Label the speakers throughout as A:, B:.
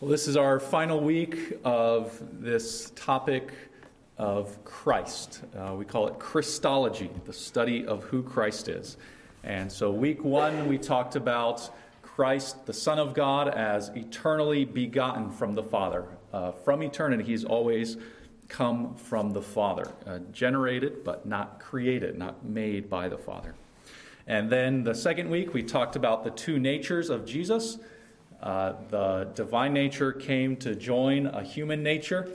A: Well, this is our final week of this topic of Christ. Uh, we call it Christology, the study of who Christ is. And so, week one, we talked about Christ, the Son of God, as eternally begotten from the Father. Uh, from eternity, he's always come from the Father, uh, generated but not created, not made by the Father. And then the second week, we talked about the two natures of Jesus uh, the divine nature came to join a human nature,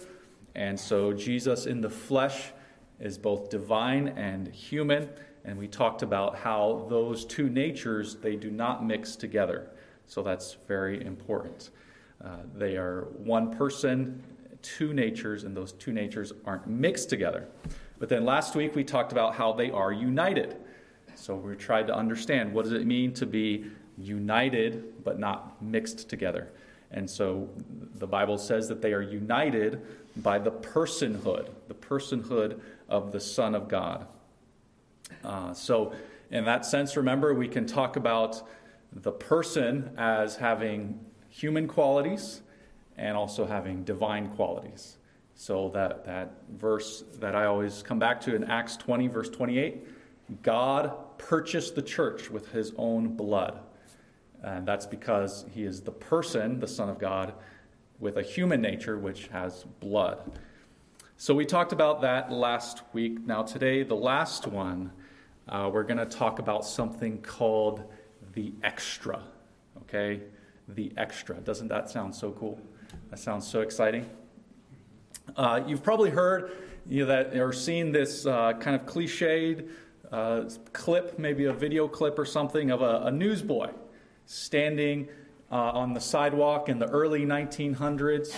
A: and so Jesus in the flesh is both divine and human. And we talked about how those two natures they do not mix together. So that's very important. Uh, they are one person, two natures, and those two natures aren't mixed together. But then last week we talked about how they are united. So we tried to understand what does it mean to be united but not mixed together. And so the Bible says that they are united by the personhood, the personhood of the Son of God. Uh, so, in that sense, remember, we can talk about the person as having human qualities and also having divine qualities. So, that, that verse that I always come back to in Acts 20, verse 28 God purchased the church with his own blood. And that's because he is the person, the Son of God, with a human nature which has blood. So we talked about that last week. Now, today, the last one, uh, we're going to talk about something called the extra. Okay? The extra. Doesn't that sound so cool? That sounds so exciting. Uh, you've probably heard you know, that or seen this uh, kind of cliched uh, clip, maybe a video clip or something of a, a newsboy standing uh, on the sidewalk in the early 1900s,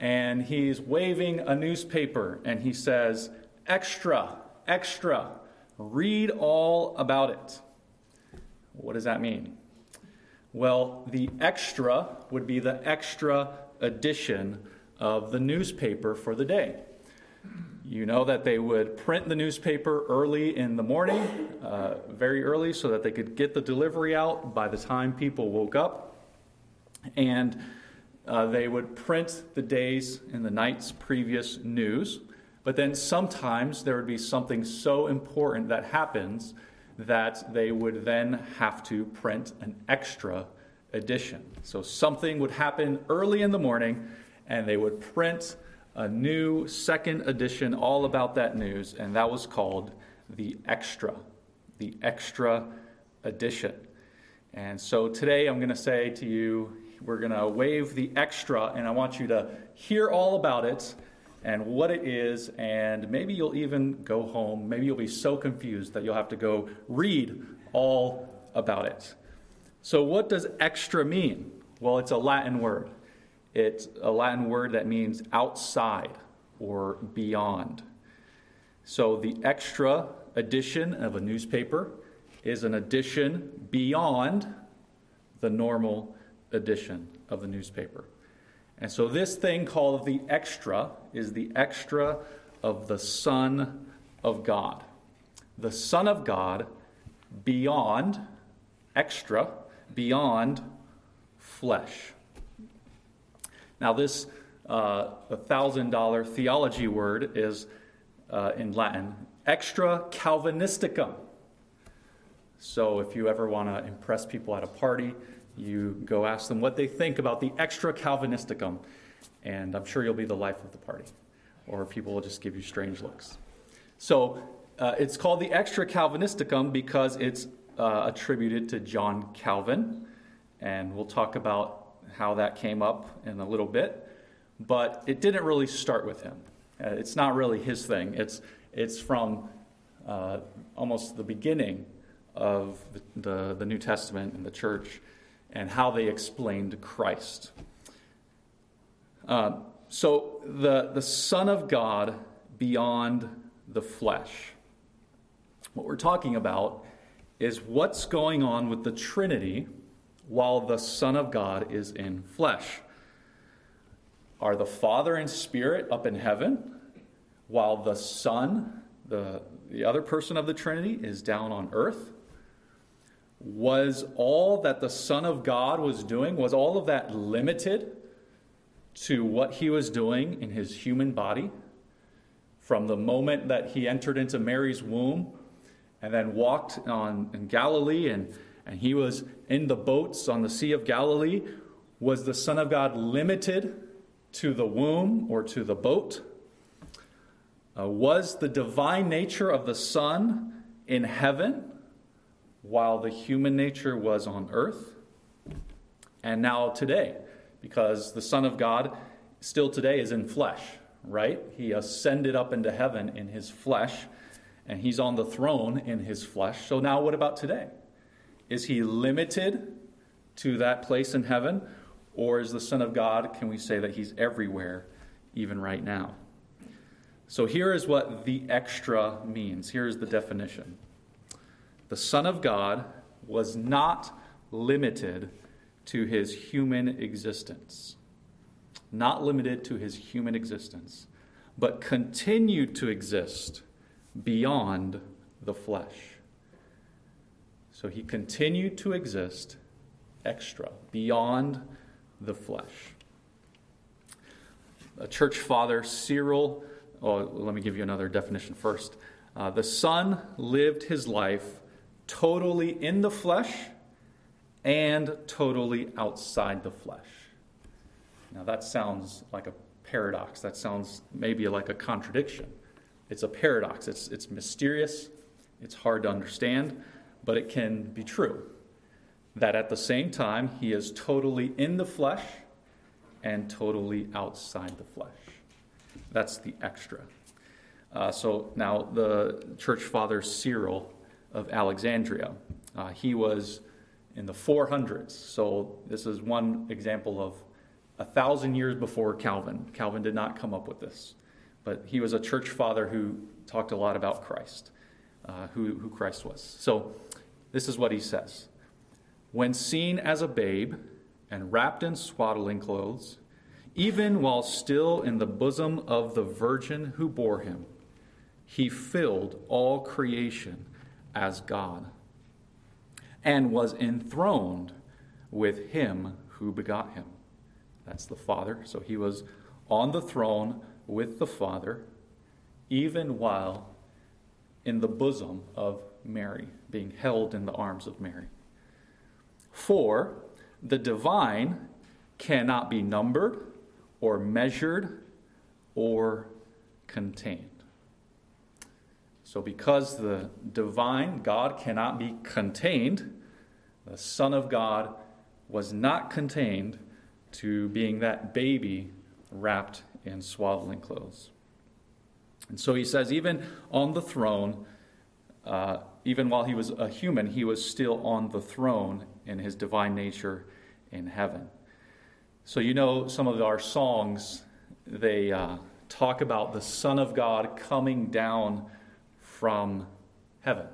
A: and he's waving a newspaper and he says, Extra, extra, read all about it. What does that mean? Well, the extra would be the extra edition of the newspaper for the day. You know that they would print the newspaper early in the morning, uh, very early, so that they could get the delivery out by the time people woke up. And uh, they would print the days and the night's previous news. But then sometimes there would be something so important that happens that they would then have to print an extra edition. So something would happen early in the morning, and they would print a new second edition all about that news, and that was called The Extra. The Extra Edition. And so today I'm going to say to you, we're going to wave the extra, and I want you to hear all about it and what it is, and maybe you'll even go home. Maybe you'll be so confused that you'll have to go read all about it. So, what does extra mean? Well, it's a Latin word. It's a Latin word that means outside or beyond. So the extra edition of a newspaper is an edition beyond the normal edition of the newspaper. And so this thing called the extra is the extra of the Son of God. The Son of God beyond, extra, beyond flesh. Now, this uh, thousand dollar theology word is uh, in Latin extra Calvinisticum. So, if you ever want to impress people at a party, you go ask them what they think about the extra Calvinisticum, and I'm sure you'll be the life of the party, or people will just give you strange looks. So, uh, it's called the extra Calvinisticum because it's uh, attributed to John Calvin, and we'll talk about how that came up in a little bit, but it didn't really start with him. Uh, it's not really his thing. It's, it's from uh, almost the beginning of the, the, the, New Testament and the church and how they explained Christ. Uh, so, the, the Son of God beyond the flesh. What we're talking about is what's going on with the Trinity while the Son of God is in flesh? Are the Father and Spirit up in heaven while the Son, the, the other person of the Trinity, is down on earth? Was all that the Son of God was doing, was all of that limited to what he was doing in his human body from the moment that he entered into Mary's womb and then walked on in Galilee and, and he was in the boats on the Sea of Galilee. Was the Son of God limited to the womb or to the boat? Uh, was the divine nature of the Son in heaven while the human nature was on earth? And now today, because the Son of God still today is in flesh, right? He ascended up into heaven in his flesh, and he's on the throne in his flesh. So now, what about today? Is he limited to that place in heaven? Or is the Son of God, can we say that he's everywhere, even right now? So here is what the extra means. Here is the definition The Son of God was not limited to his human existence. Not limited to his human existence, but continued to exist beyond the flesh. So he continued to exist extra, beyond the flesh. A church father, Cyril, oh, let me give you another definition first. Uh, the Son lived his life totally in the flesh and totally outside the flesh. Now, that sounds like a paradox. That sounds maybe like a contradiction. It's a paradox. It's, it's mysterious, it's hard to understand, but it can be true that at the same time, he is totally in the flesh and totally outside the flesh. That's the extra. Uh, so now, the church father Cyril of Alexandria, uh, he was in the 400s. So, this is one example of a thousand years before Calvin. Calvin did not come up with this, but he was a church father who talked a lot about Christ, uh, who, who Christ was. So, this is what he says when seen as a babe and wrapped in swaddling clothes, even while still in the bosom of the virgin who bore him, he filled all creation as God and was enthroned with him who begot him. That's the Father. So he was on the throne with the Father, even while in the bosom of Mary, being held in the arms of Mary. For the divine cannot be numbered or measured or contained. So, because the divine, God, cannot be contained, the Son of God was not contained to being that baby wrapped in swaddling clothes. And so he says, even on the throne, uh, even while he was a human, he was still on the throne in his divine nature in heaven. So, you know, some of our songs, they uh, talk about the Son of God coming down from heaven.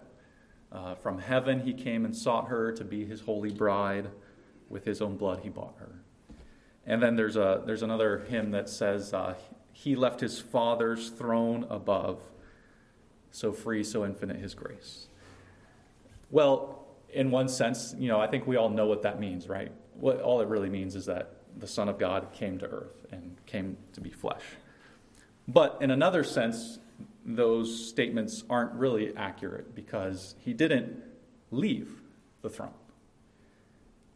A: Uh, from heaven, he came and sought her to be his holy bride. With his own blood, he bought her. And then there's, a, there's another hymn that says, uh, He left his Father's throne above, so free, so infinite his grace. Well, in one sense, you know, I think we all know what that means, right? What all it really means is that the Son of God came to earth and came to be flesh. But in another sense, those statements aren't really accurate because he didn't leave the throne.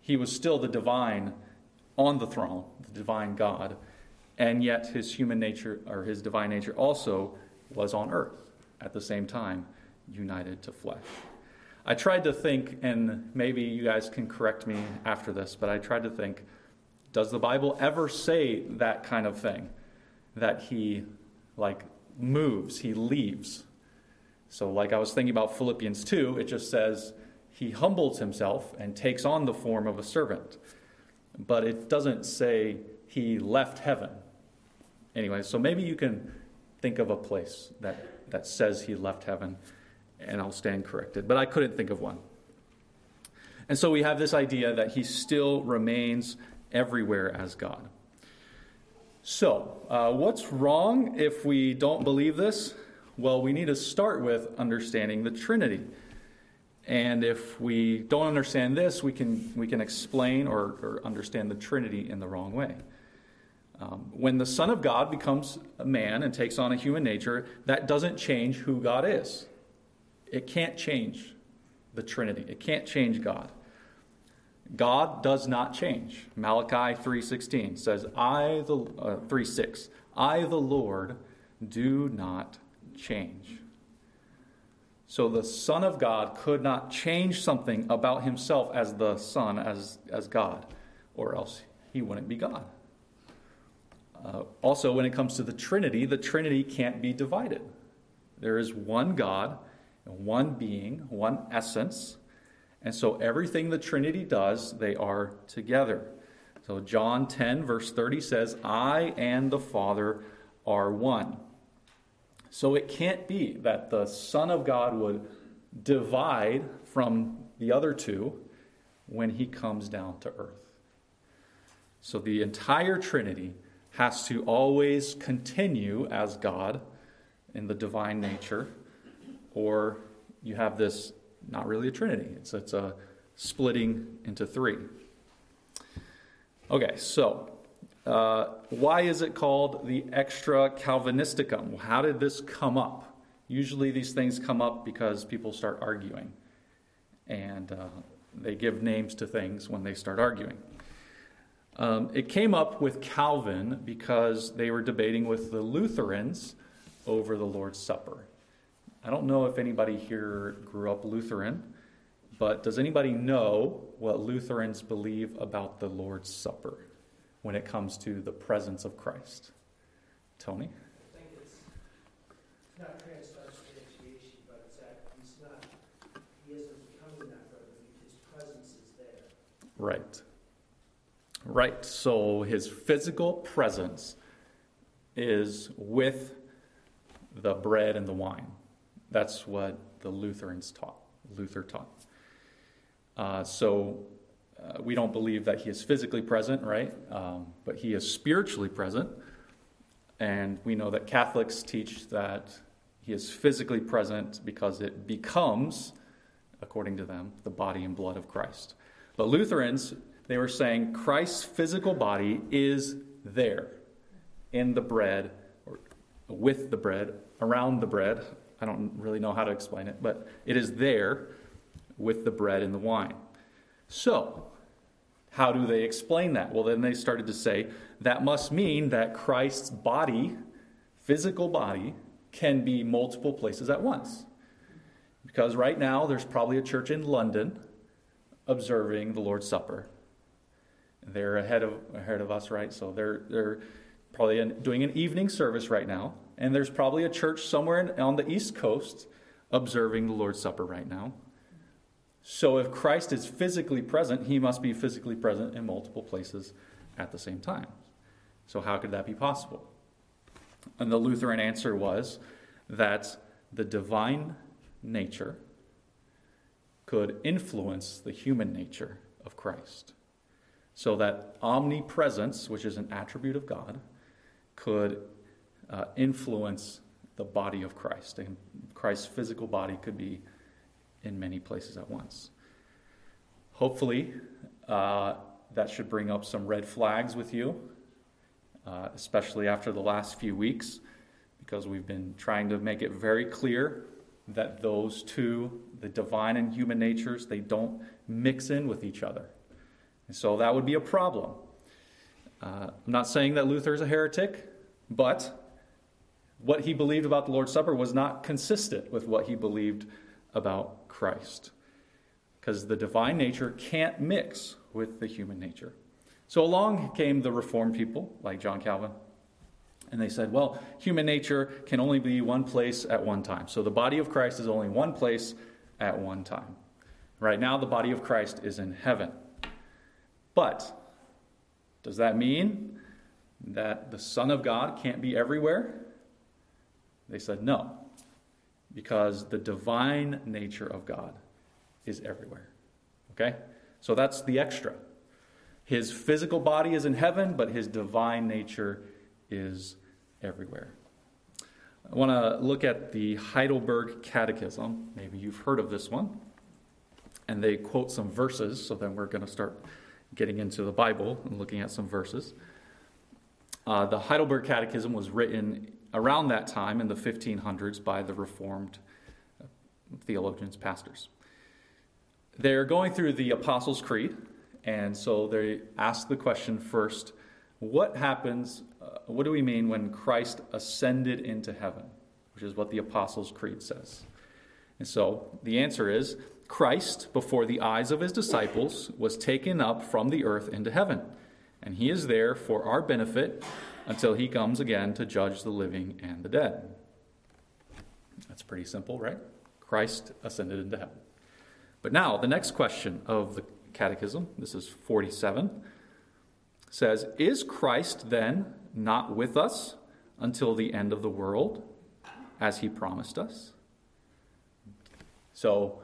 A: He was still the divine on the throne, the divine God, and yet his human nature or his divine nature also was on earth at the same time, united to flesh. I tried to think, and maybe you guys can correct me after this, but I tried to think does the Bible ever say that kind of thing? That he, like, moves, he leaves. So, like I was thinking about Philippians 2, it just says he humbles himself and takes on the form of a servant. But it doesn't say he left heaven. Anyway, so maybe you can think of a place that, that says he left heaven and I'll stand corrected. But I couldn't think of one. And so we have this idea that he still remains everywhere as God. So, uh, what's wrong if we don't believe this? Well, we need to start with understanding the Trinity. And if we don't understand this, we can, we can explain or, or understand the Trinity in the wrong way. Um, when the Son of God becomes a man and takes on a human nature, that doesn't change who God is. It can't change the Trinity. It can't change God. God does not change. Malachi 3:16 says, "I the uh, 3:6, I the Lord do not change." So the Son of God could not change something about himself as the Son, as, as God, or else he wouldn't be God. Uh, also, when it comes to the Trinity, the Trinity can't be divided. There is one God, one being, one essence, and so everything the Trinity does, they are together. So John 10, verse 30 says, I and the Father are one. So it can't be that the Son of God would divide from the other two when he comes down to earth. So the entire Trinity has to always continue as God in the divine nature, or you have this not really a Trinity, it's, it's a splitting into three. Okay, so uh, why is it called the extra Calvinisticum? How did this come up? Usually these things come up because people start arguing, and uh, they give names to things when they start arguing. Um, it came up with Calvin because they were debating with the Lutherans over the Lord's Supper. I don't know if anybody here grew up Lutheran, but does anybody know what Lutherans believe about the Lord's Supper? when it comes to the presence of Christ. Tony?
B: I think it's, it's not transubstantiation, but it's that he's not, he isn't becoming that, but his presence is there.
A: Right. Right. So his physical presence is with the bread and the wine. That's what the Lutherans taught. Luther taught. Uh, so uh, we don't believe that he is physically present, right? Um, but he is spiritually present. And we know that Catholics teach that he is physically present because it becomes, according to them, the body and blood of Christ. But Lutherans, they were saying Christ's physical body is there in the bread, or with the bread, around the bread. I don't really know how to explain it, but it is there with the bread and the wine. So, how do they explain that? Well, then they started to say that must mean that Christ's body, physical body, can be multiple places at once. Because right now, there's probably a church in London observing the Lord's Supper. They're ahead of, ahead of us, right? So they're, they're probably doing an evening service right now. And there's probably a church somewhere on the East Coast observing the Lord's Supper right now. So if Christ is physically present, he must be physically present in multiple places at the same time. So how could that be possible? And the Lutheran answer was that the divine nature could influence the human nature of Christ. So that omnipresence, which is an attribute of God, could uh, influence the body of Christ. And Christ's physical body could be in many places at once. Hopefully, uh, that should bring up some red flags with you, uh, especially after the last few weeks, because we've been trying to make it very clear that those two, the divine and human natures, they don't mix in with each other. So that would be a problem. Uh, I'm not saying that Luther is a heretic, but what he believed about the Lord's Supper was not consistent with what he believed about Christ. Because the divine nature can't mix with the human nature. So along came the Reformed people, like John Calvin, and they said, well, human nature can only be one place at one time. So the body of Christ is only one place at one time. Right now, the body of Christ is in heaven. But does that mean that the Son of God can't be everywhere? They said no because the divine nature of God is everywhere. Okay? So that's the extra. His physical body is in heaven, but his divine nature is everywhere. I want to look at the Heidelberg Catechism. Maybe you've heard of this one. And they quote some verses, so then we're going to start getting into the Bible and looking at some verses. Uh, the Heidelberg Catechism was written around that time in the 1500s by the Reformed uh, theologians, pastors. They're going through the Apostles' Creed, and so they ask the question first what happens, uh, what do we mean when Christ ascended into heaven? Which is what the Apostles' Creed says. And so the answer is Christ, before the eyes of his disciples, was taken up from the earth into heaven, and he is there for our benefit until he comes again to judge the living and the dead. That's pretty simple, right? Christ ascended into heaven. But now, the next question of the Catechism, this is 47, says Is Christ then not with us until the end of the world, as he promised us? So,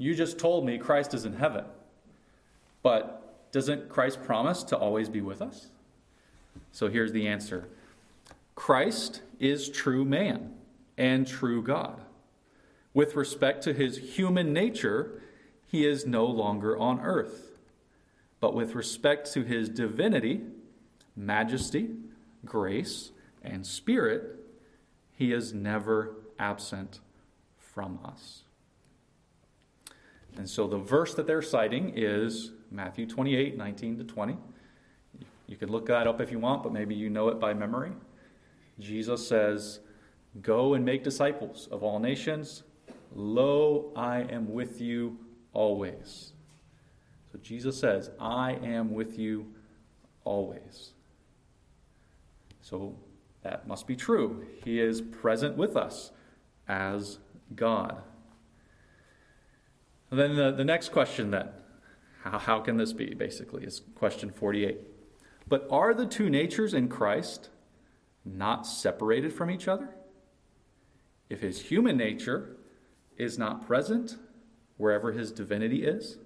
A: you just told me Christ is in heaven, but doesn't Christ promise to always be with us? So here's the answer Christ is true man and true God. With respect to his human nature, he is no longer on earth. But with respect to his divinity, majesty, grace, and spirit, he is never absent from us. And so the verse that they're citing is Matthew 28 19 to 20. You can look that up if you want, but maybe you know it by memory. Jesus says, Go and make disciples of all nations. Lo, I am with you always. So Jesus says, I am with you always. So that must be true. He is present with us as God. And then the, the next question then, how, how can this be, basically, is question 48. But are the two natures in Christ not separated from each other? If his human nature is not present wherever his divinity is,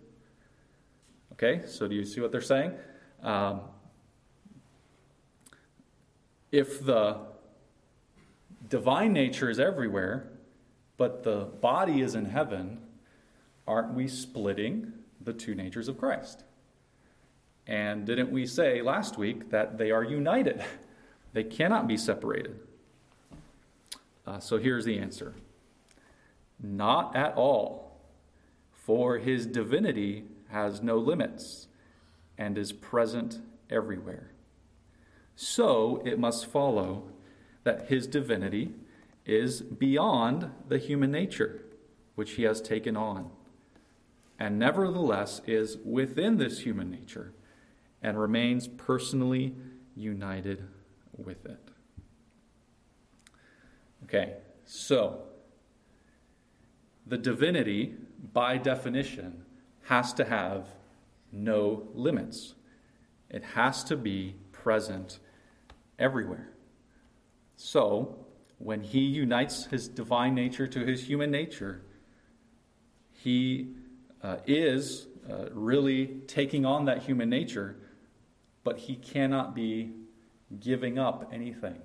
A: okay, so do you see what they're saying? Um, if the divine nature is everywhere, but the body is in heaven, aren't we splitting the two natures of Christ? And didn't we say last week that they are united? They cannot be separated. Uh, so here's the answer Not at all, for his divinity has no limits and is present everywhere. So it must follow that his divinity is beyond the human nature which he has taken on, and nevertheless is within this human nature and remains personally united with it. Okay, so the divinity, by definition, has to have no limits. It has to be present everywhere. So, when he unites his divine nature to his human nature, he uh, is uh, really taking on that human nature but he cannot be giving up anything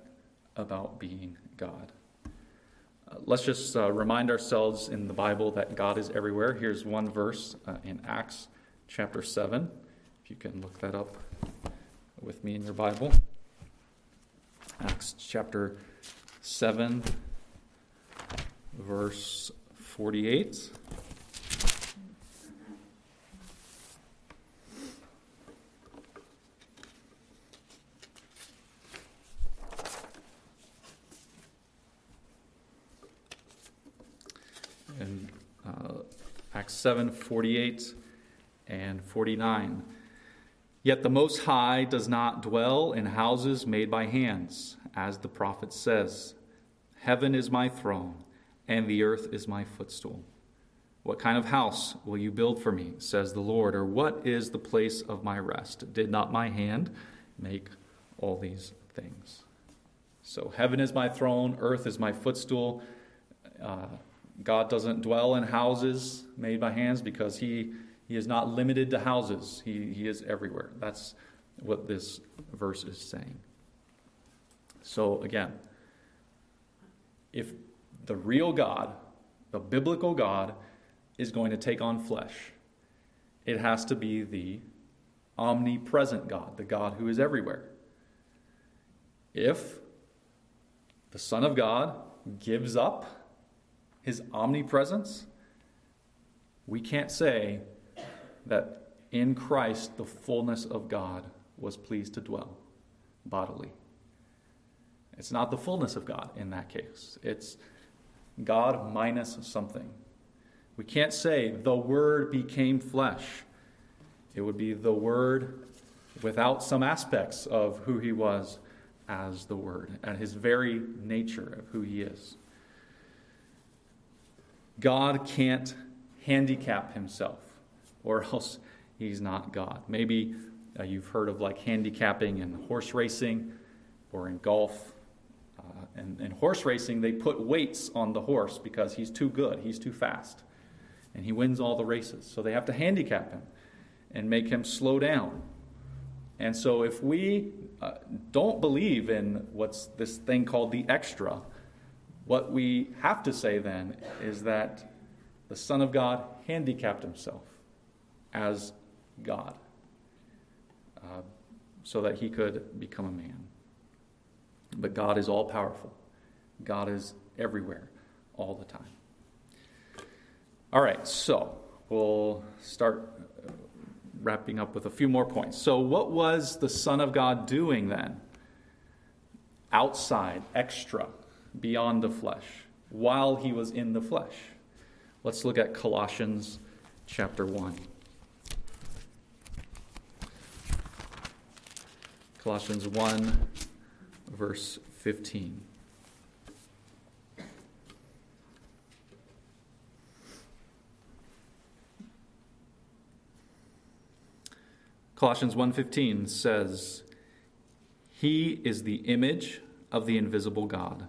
A: about being God. Uh, let's just uh, remind ourselves in the Bible that God is everywhere. Here's one verse uh, in Acts chapter 7. If you can look that up with me in your Bible. Acts chapter 7, verse 48. Acts 7 48 and 49. Yet the Most High does not dwell in houses made by hands, as the prophet says Heaven is my throne, and the earth is my footstool. What kind of house will you build for me, says the Lord, or what is the place of my rest? Did not my hand make all these things? So, heaven is my throne, earth is my footstool. Uh, God doesn't dwell in houses made by hands because he, he is not limited to houses. He, he is everywhere. That's what this verse is saying. So, again, if the real God, the biblical God, is going to take on flesh, it has to be the omnipresent God, the God who is everywhere. if the Son of God gives up his omnipresence, we can't say that in Christ the fullness of God was pleased to dwell bodily. It's not the fullness of God in that case. It's God minus something. We can't say the Word became flesh. It would be the Word without some aspects of who He was as the Word and His very nature of who He is. God can't handicap Himself, or else He's not God. Maybe uh, you've heard of like handicapping in horse racing or in golf. Uh, and in horse racing, they put weights on the horse because he's too good, he's too fast, and he wins all the races. So they have to handicap him and make him slow down. And so if we uh, don't believe in what's this thing called the extra, what we have to say then is that the Son of God handicapped himself as God uh, so that he could become a man. But God is all powerful, God is everywhere all the time. All right, so we'll start uh, wrapping up with a few more points. So, what was the Son of God doing then? Outside, extra, beyond the flesh, while he was in the flesh. Let's look at Colossians chapter 1. Colossians 1, verse 15. Colossians 1:15 says, "He is the image of the invisible God,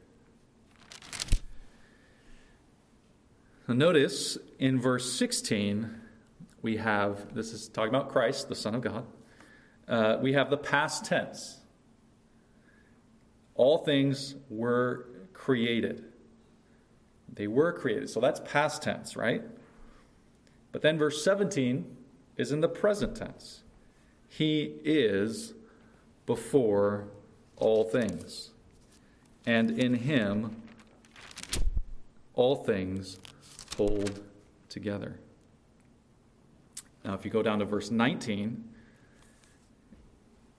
A: Notice in verse 16, we have this is talking about Christ, the Son of God uh, we have the past tense. All things were created. They were created. So that's past tense, right? But then verse 17 is in the present tense. He is before all things. And in him, all things hold together. Now, if you go down to verse 19,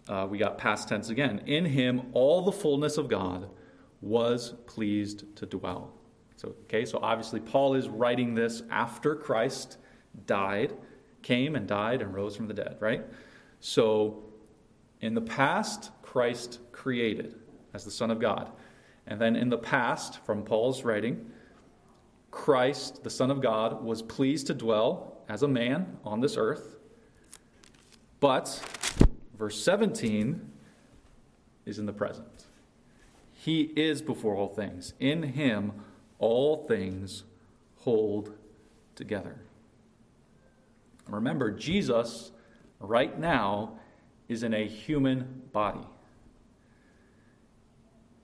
A: uh, we got past tense again. In him, all the fullness of God was pleased to dwell. So, okay, so obviously Paul is writing this after Christ died, came and died and rose from the dead, right? So, in the past, Christ created as the Son of God. And then in the past, from Paul's writing, Christ, the Son of God, was pleased to dwell as a man on this earth. But Verse 17 is in the present. He is before all things. In him, all things hold together. Remember, Jesus, right now, is in a human body.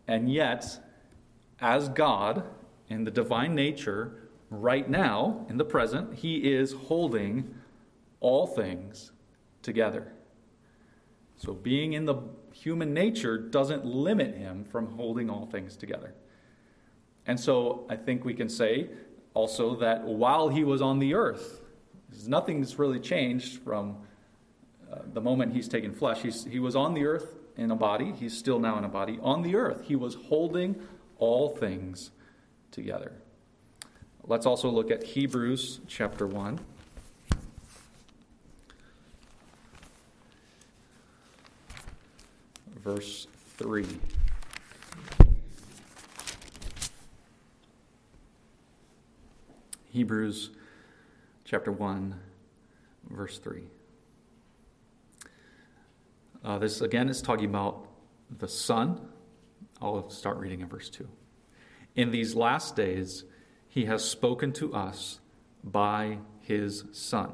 A: And yet, as God, in the divine nature, right now, in the present, he is holding all things together. So being in the human nature doesn't limit him from holding all things together. And so I think we can say also that while he was on the earth, nothing's really changed from uh, the moment he's taken flesh. He's, he was on the earth in a body, he's still now in a body. On the earth, he was holding all things together. Let's also look at Hebrews chapter 1. verse 3. Hebrews chapter 1, verse 3. Uh, this again is talking about the Son I'll start reading in verse 2. In these last days, he has spoken to us by his Son,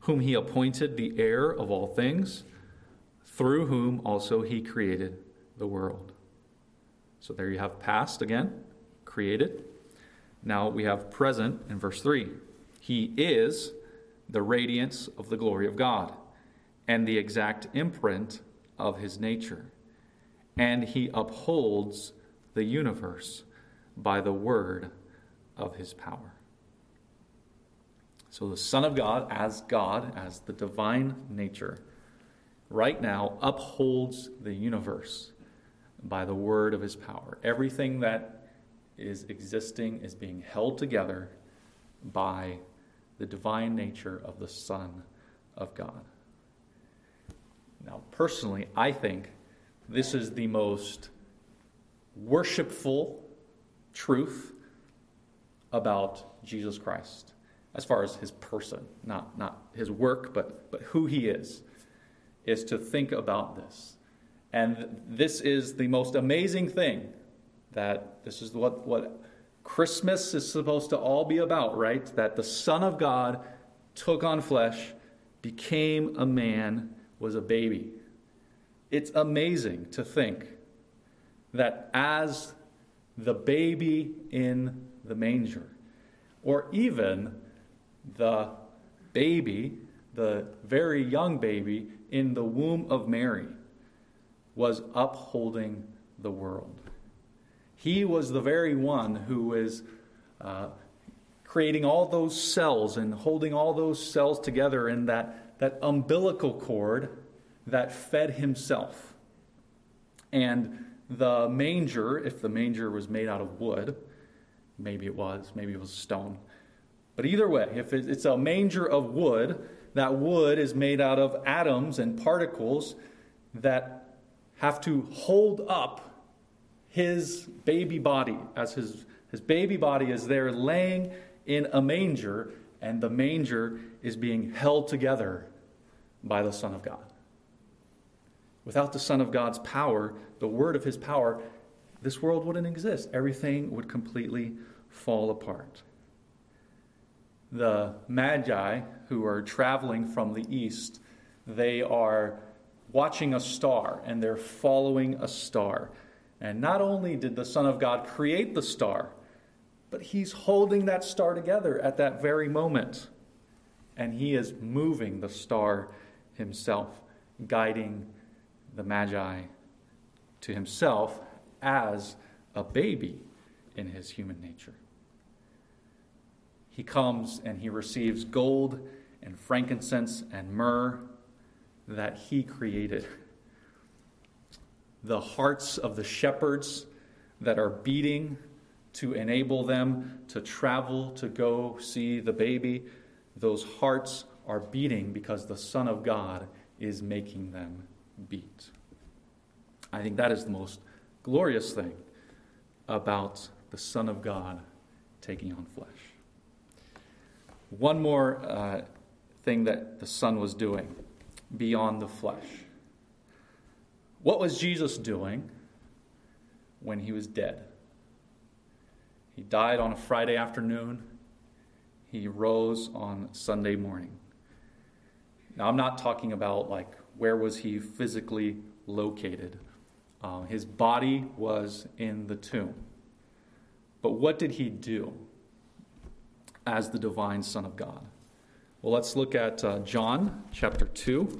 A: whom he appointed the heir of all things, through whom also he created the world. So there you have past again, created. Now we have present in verse 3. He is the radiance of the glory of God and the exact imprint of his nature. And he upholds the universe by the word of his power. So the Son of God, as God, as the divine nature, right now upholds the universe by the word of his power. Everything that is existing is being held together by the divine nature of the Son of God. Now, personally, I think this is the most worshipful truth about Jesus Christ as far as his person, not, not his work, but, but who he is, is to think about this. And this is the most amazing thing that this is what, what Christmas is supposed to all be about, right? That the Son of God took on flesh, became a man, was a baby. It's amazing to think that as the baby in the manger, or even the baby, the very young baby in the womb of Mary, was upholding the world. He was the very one who was uh, creating all those cells and holding all those cells together in that, that umbilical cord that fed himself. And the manger, if the manger was made out of wood, maybe it was, maybe it was stone. But either way, if it's a manger of wood, that wood is made out of atoms and particles that have to hold up his baby body as his, his baby body is there laying in a manger, and the manger is being held together by the Son of God. Without the Son of God's power, the word of his power, this world wouldn't exist. Everything would completely fall apart. The Magi who are traveling from the east, they are watching a star and they're following a star. And not only did the Son of God create the star, but he's holding that star together at that very moment. And he is moving the star himself, guiding the Magi to himself as a baby in his human nature. He comes and he receives gold and frankincense and myrrh that he created. The hearts of the shepherds that are beating to enable them to travel to go see the baby, those hearts are beating because the Son of God is making them beat. I think that is the most glorious thing about the Son of God taking on flesh. One more uh, thing that the Son was doing beyond the flesh. What was Jesus doing when he was dead? He died on a Friday afternoon. He rose on Sunday morning. Now, I'm not talking about like where was he physically located. Uh, his body was in the tomb. But what did he do as the divine Son of God? Well, let's look at uh, John chapter 2,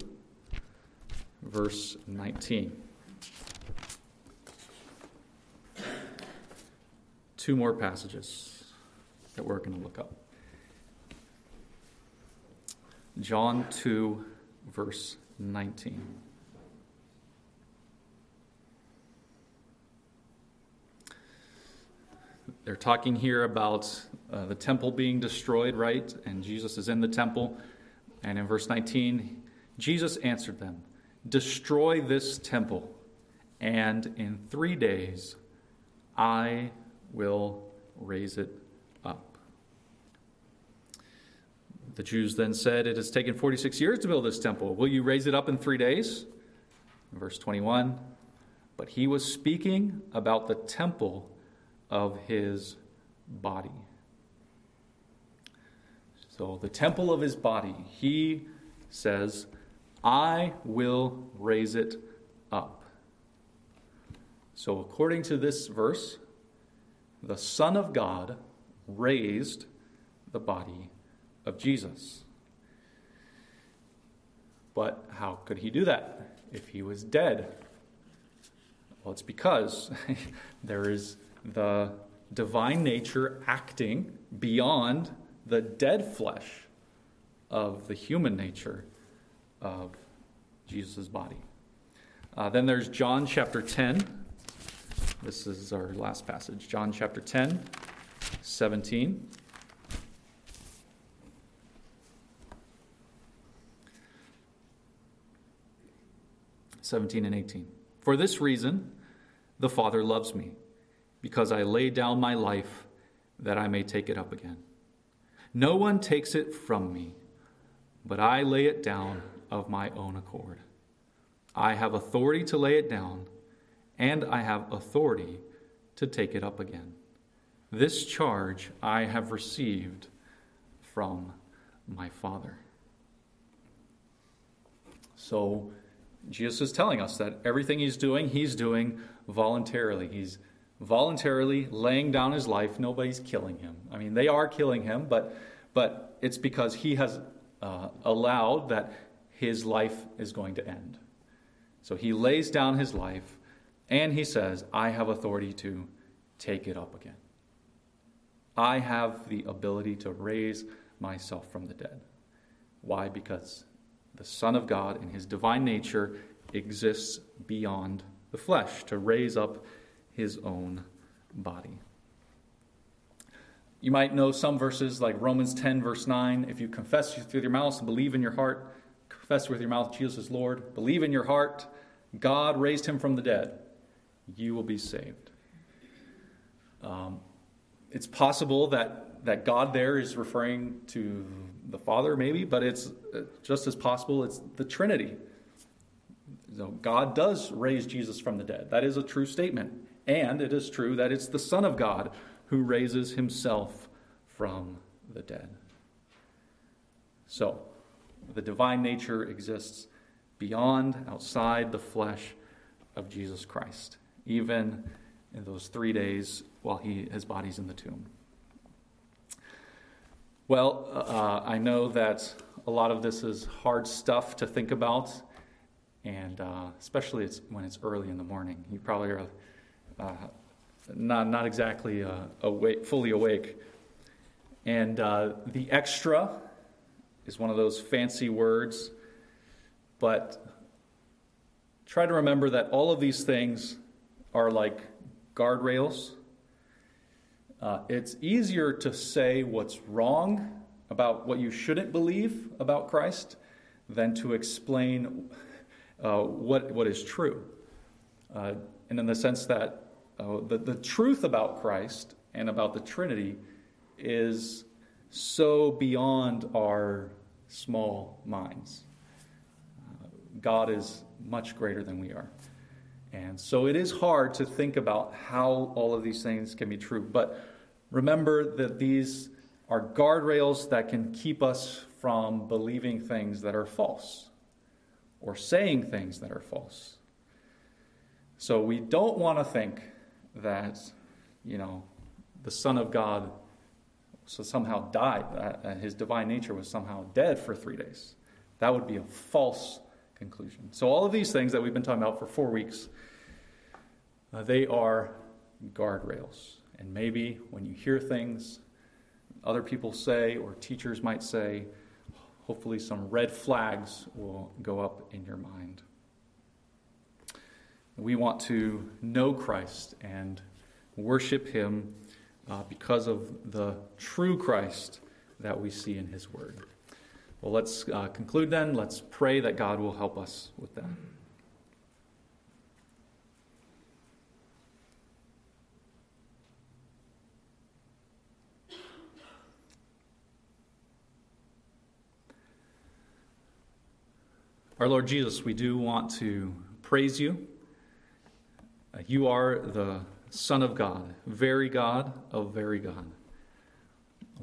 A: verse 19. Two more passages that we're going to look up. John 2, verse 19. They're talking here about uh, the temple being destroyed, right? And Jesus is in the temple. And in verse 19, Jesus answered them Destroy this temple, and in three days I will raise it up. The Jews then said, It has taken 46 years to build this temple. Will you raise it up in three days? In verse 21, but he was speaking about the temple of his body. So, the temple of his body, he says, I will raise it up. So, according to this verse, the Son of God raised the body of Jesus. But how could he do that if he was dead? Well, it's because there is the divine nature acting beyond the dead flesh of the human nature of Jesus' body. Uh, then there's John chapter 10. This is our last passage. John chapter 10, 17. Seventeen and eighteen. For this reason, the Father loves me, because I lay down my life that I may take it up again. No one takes it from me, but I lay it down of my own accord. I have authority to lay it down, and I have authority to take it up again. This charge I have received from my Father. So, Jesus is telling us that everything he's doing, he's doing voluntarily. He's voluntarily laying down his life. Nobody's killing him. I mean, they are killing him, but, but it's because he has uh, allowed that his life is going to end. So he lays down his life and he says, I have authority to take it up again. I have the ability to raise myself from the dead. Why? Because the Son of God in his divine nature exists beyond the flesh to raise up his own body. You might know some verses like Romans 10, verse 9. If you confess with your mouth and believe in your heart, confess with your mouth Jesus is Lord, believe in your heart, God raised him from the dead, you will be saved. Um, it's possible that, that God there is referring to the Father, maybe, but it's uh, just as possible it's the Trinity. So God does raise Jesus from the dead. That is a true statement. And it is true that it's the Son of God who raises himself from the dead. So, the divine nature exists beyond, outside the flesh of Jesus Christ, even in those three days while he, his body's in the tomb. Well, uh, I know that a lot of this is hard stuff to think about and uh, especially it's, when it's early in the morning. You probably are uh, not, not exactly uh, awake, fully awake. And uh, the extra is one of those fancy words, but try to remember that all of these things are like guardrails. Uh, it's easier to say what's wrong about what you shouldn't believe about Christ than to explain uh, what, what is true. Uh, and in the sense that uh, the, the truth about Christ and about the Trinity is so beyond our small minds. Uh, God is much greater than we are. And so it is hard to think about how all of these things can be true. But remember that these are guardrails that can keep us from believing things that are false or saying things that are false. So we don't want to think that, you know, the Son of God so somehow died, uh, his divine nature was somehow dead for three days. That would be a false conclusion. So all of these things that we've been talking about for four weeks, uh, they are guardrails. And maybe when you hear things other people say or teachers might say, hopefully some red flags will go up in your mind. We want to know Christ and worship Him uh, because of the true Christ that we see in His Word. Well, let's uh, conclude then. Let's pray that God will help us with that. Our Lord Jesus, we do want to praise you Uh, you are the Son of God, very God of very God.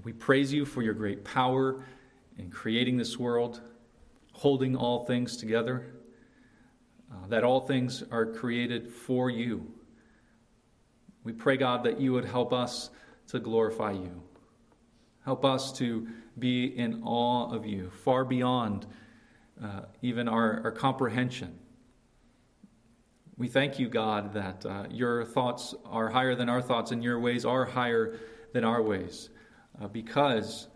A: We praise you for your great power in creating this world, holding all things together, uh, that all things are created for you. We pray, God, that you would help us to glorify you. Help us to be in awe of you, far beyond uh, even our, our comprehension. We thank you, God, that uh, your thoughts are higher than our thoughts and your ways are higher than our ways uh, because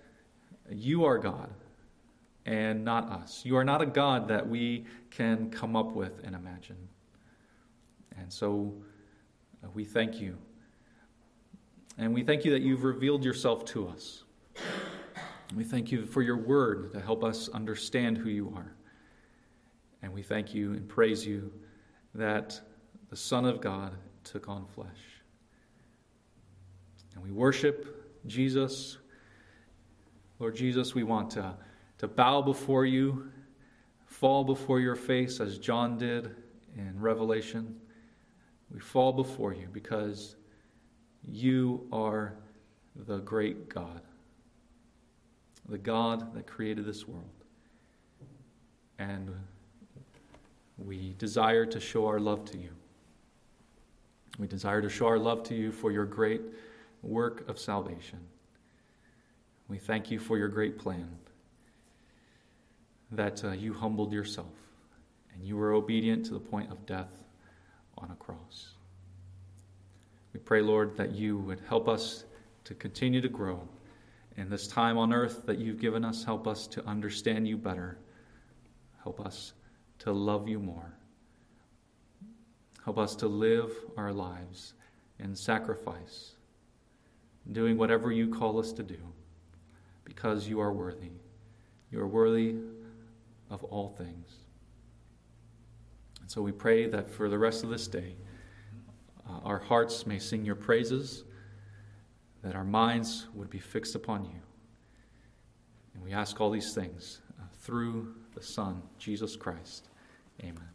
A: you are God and not us. You are not a God that we can come up with and imagine. And so uh, we thank you. And we thank you that you've revealed yourself to us. We thank you for your word to help us understand who you are. And we thank you and praise you that the Son of God took on flesh. And we worship Jesus. Lord Jesus, we want to, to bow before you, fall before your face as John did in Revelation. We fall before you because you are the great God, the God that created this world. And we desire to show our love to you. We desire to show our love to you for your great work of salvation. We thank you for your great plan that uh, you humbled yourself and you were obedient to the point of death on a cross. We pray, Lord, that you would help us to continue to grow in this time on earth that you've given us. Help us to understand you better. Help us to love you more. Help us to live our lives in sacrifice, doing whatever you call us to do, because you are worthy. You are worthy of all things. And so we pray that for the rest of this day, uh, our hearts may sing your praises, that our minds would be fixed upon you. And we ask all these things uh, through the Son, Jesus Christ. Amen.